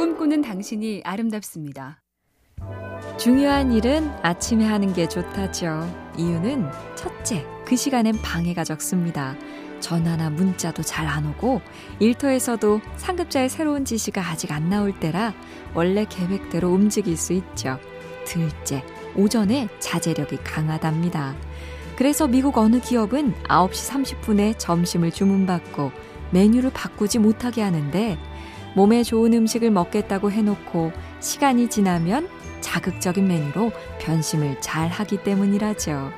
꿈꾸는 당신이 아름답습니다. 중요한 일은 아침에 하는 게 좋다죠. 이유는 첫째, 그 시간엔 방해가 적습니다. 전화나 문자도 잘 안 오고 일터에서도 상급자의 새로운 지시가 아직 안 나올 때라 원래 계획대로 움직일 수 있죠. 둘째, 오전에 자제력이 강하답니다. 그래서 미국 어느 기업은 9시 30분에 점심을 주문받고 메뉴를 바꾸지 못하게 하는데 몸에 좋은 음식을 먹겠다고 해놓고 시간이 지나면 자극적인 메뉴로 변심을 잘 하기 때문이라죠.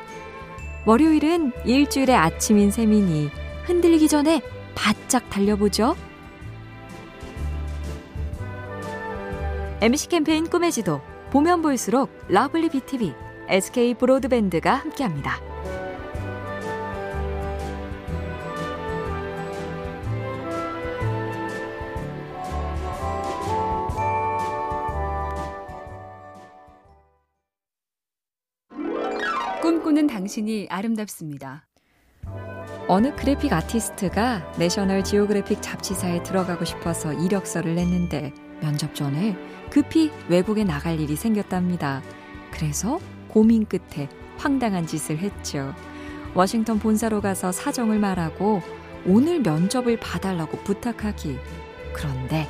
월요일은 일주일의 아침인 셈이니 흔들리기 전에 바짝 달려보죠. MC 캠페인 꿈의 지도 보면 볼수록 lovely BTV, SK 브로드밴드가 함께합니다. 꿈꾸는 당신이 아름답습니다. 어느 그래픽 아티스트가 내셔널 지오그래픽 잡지사에 들어가고 싶어서 이력서를 냈는데 면접 전에 급히 외국에 나갈 일이 생겼답니다. 그래서 고민 끝에 황당한 짓을 했죠. 워싱턴 본사로 가서 사정을 말하고 오늘 면접을 봐달라고 부탁하기. 그런데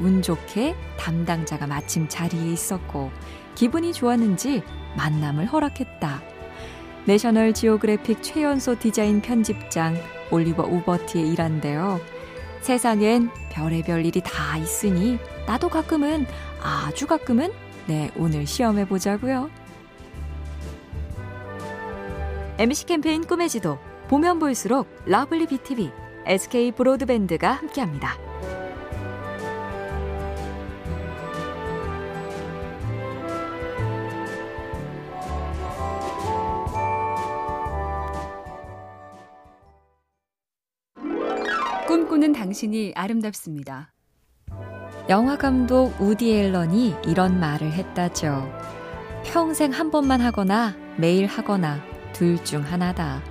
운 좋게 담당자가 마침 자리에 있었고 기분이 좋았는지 만남을 허락했다. 내셔널 지오그래픽 최연소 디자인 편집장 올리버 우버티의 일환데요. 세상엔 별의별 일이 다 있으니 나도 가끔은 아주 가끔은 네 오늘 시험해 보자고요. MC 캠페인 꿈의 지도 보면 볼수록 lovely BTV, SK 브로드밴드가 함께합니다. 꿈꾸는 당신이 아름답습니다. 영화 감독 우디 앨런이 이런 말을 했다죠. 평생 한 번만 하거나 매일 하거나 둘 중 하나다.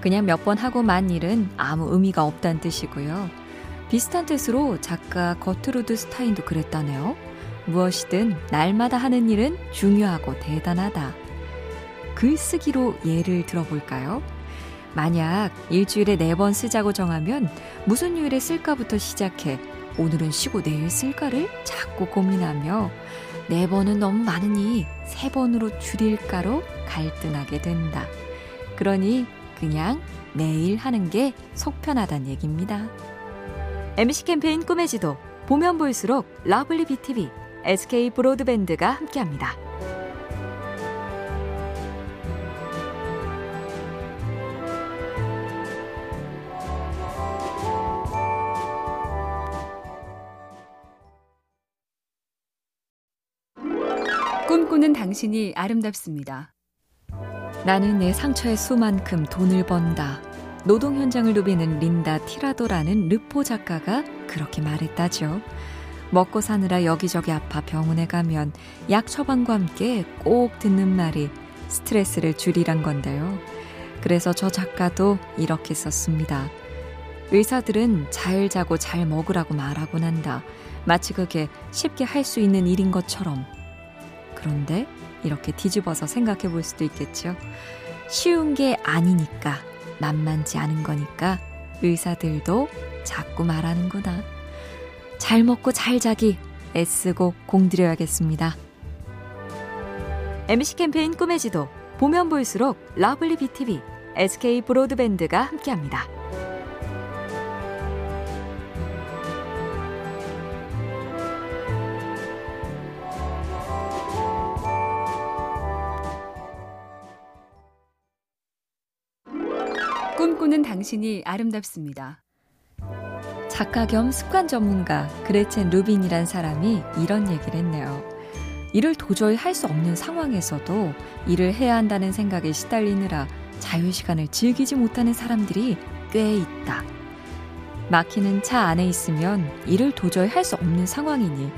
그냥 몇 번 하고 만 일은 아무 의미가 없다는 뜻이고요. 비슷한 뜻으로 작가 거트루드 스타인도 그랬다네요. 무엇이든 날마다 하는 일은 중요하고 대단하다. 글쓰기로 예를 들어볼까요? 만약 일주일에 네 번 쓰자고 정하면 무슨 요일에 쓸까부터 시작해 오늘은 쉬고 내일 쓸까를 자꾸 고민하며 네 번은 너무 많으니 세 번으로 줄일까로 갈등하게 된다. 그러니 그냥 매일 하는 게 속편하단 얘기입니다. MC 캠페인 꿈의 지도 보면 볼수록 lovely BTV, SK 브로드밴드가 함께합니다. 꿈꾸는 당신이 아름답습니다. 나는 내 상처의 수만큼 돈을 번다. 노동 현장을 누비는 린다 티라도라는 르포 작가가 그렇게 말했다죠. 먹고 사느라 여기저기 아파 병원에 가면 약 처방과 함께 꼭 듣는 말이 스트레스를 줄이란 건데요. 그래서 저 작가도 이렇게 썼습니다. 의사들은 잘 자고 잘 먹으라고 말하곤 한다. 마치 그게 쉽게 할 수 있는 일인 것처럼. 그런데 이렇게 뒤집어서 생각해 볼 수도 있겠죠. 쉬운 게 아니니까, 만만치 않은 거니까 의사들도 자꾸 말하는구나. 잘 먹고 잘 자기 애쓰고 공들여야겠습니다. MC 캠페인 꿈의 지도 보면 볼수록 lovely BTV, SK 브로드밴드가 함께합니다. 꿈꾸는 당신이 아름답습니다. 작가 겸 습관 전문가 그레첸 루빈이란 사람이 이런 얘기를 했네요. 일을 도저히 할 수 없는 상황에서도 일을 해야 한다는 생각에 시달리느라 자유시간을 즐기지 못하는 사람들이 꽤 있다. 막히는 차 안에 있으면 일을 도저히 할 수 없는 상황이니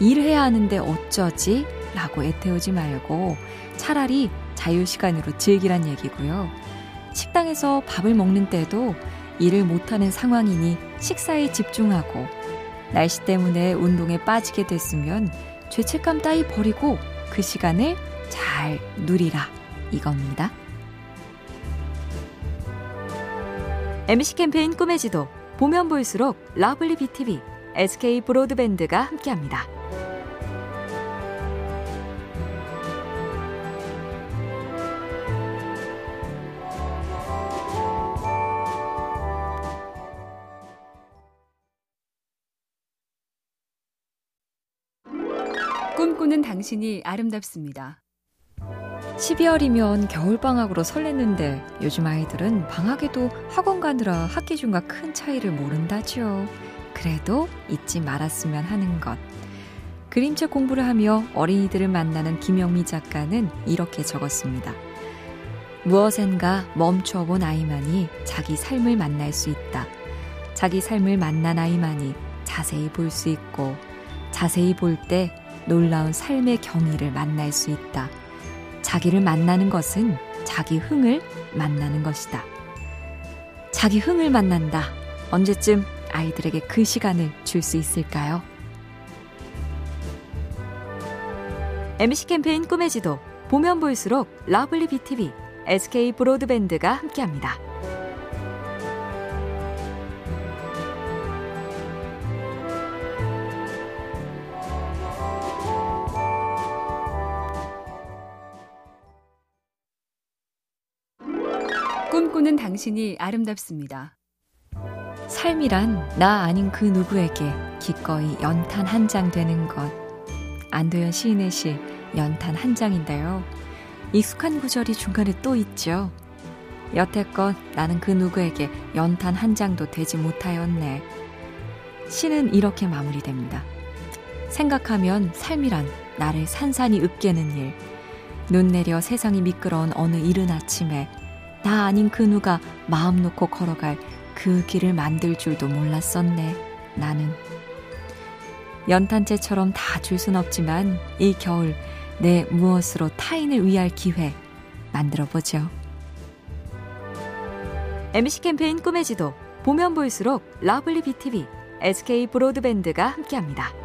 일해야 하는데 어쩌지? 라고 애태우지 말고 차라리 자유시간으로 즐기란 얘기고요. 식당에서 밥을 먹는 때도 일을 못하는 상황이니 식사에 집중하고 날씨 때문에 운동에 빠지게 됐으면 죄책감 따위 버리고 그 시간을 잘 누리라 이겁니다. MC 캠페인 꿈의 지도 보면 볼수록 lovely BTV, SK 브로드밴드가 함께합니다. 꿈꾸는 당신이 아름답습니다. 12월이면 겨울방학으로 설렜는데 요즘 아이들은 방학에도 학원 가느라 학기 중과 큰 차이를 모른다죠. 그래도 잊지 말았으면 하는 것. 그림책 공부를 하며 어린이들을 만나는 김영미 작가는 이렇게 적었습니다. 무엇엔가 멈춰본 아이만이 자기 삶을 만날 수 있다. 자기 삶을 만난 아이만이 자세히 볼 수 있고 자세히 볼 때 놀라운 삶의 경이를 만날 수 있다. 자기를 만나는 것은 자기 흥을 만나는 것이다. 자기 흥을 만난다. 언제쯤 아이들에게 그 시간을 줄 수 있을까요? MC 캠페인 꿈의 지도 보면 볼수록 lovely BTV, SK 브로드밴드가 함께합니다. 꿈꾸는 당신이 아름답습니다. 삶이란 나 아닌 그 누구에게 기꺼이 연탄 한 장 되는 것. 안도현 시인의 시 연탄 한 장인데요. 익숙한 구절이 중간에 또 있죠. 여태껏 나는 그 누구에게 연탄 한 장도 되지 못하였네. 시는 이렇게 마무리됩니다. 생각하면 삶이란 나를 산산이 으깨는 일. 눈 내려 세상이 미끄러운 어느 이른 아침에 나 아닌 그 누가 마음 놓고 걸어갈 그 길을 만들 줄도 몰랐었네. 나는. 연탄재처럼 다 줄 순 없지만 이 겨울 내 무엇으로 타인을 위할 기회 만들어 보죠. MC 캠페인 꿈의 지도 보면 볼수록 lovely BTV, SK 브로드밴드가 함께합니다.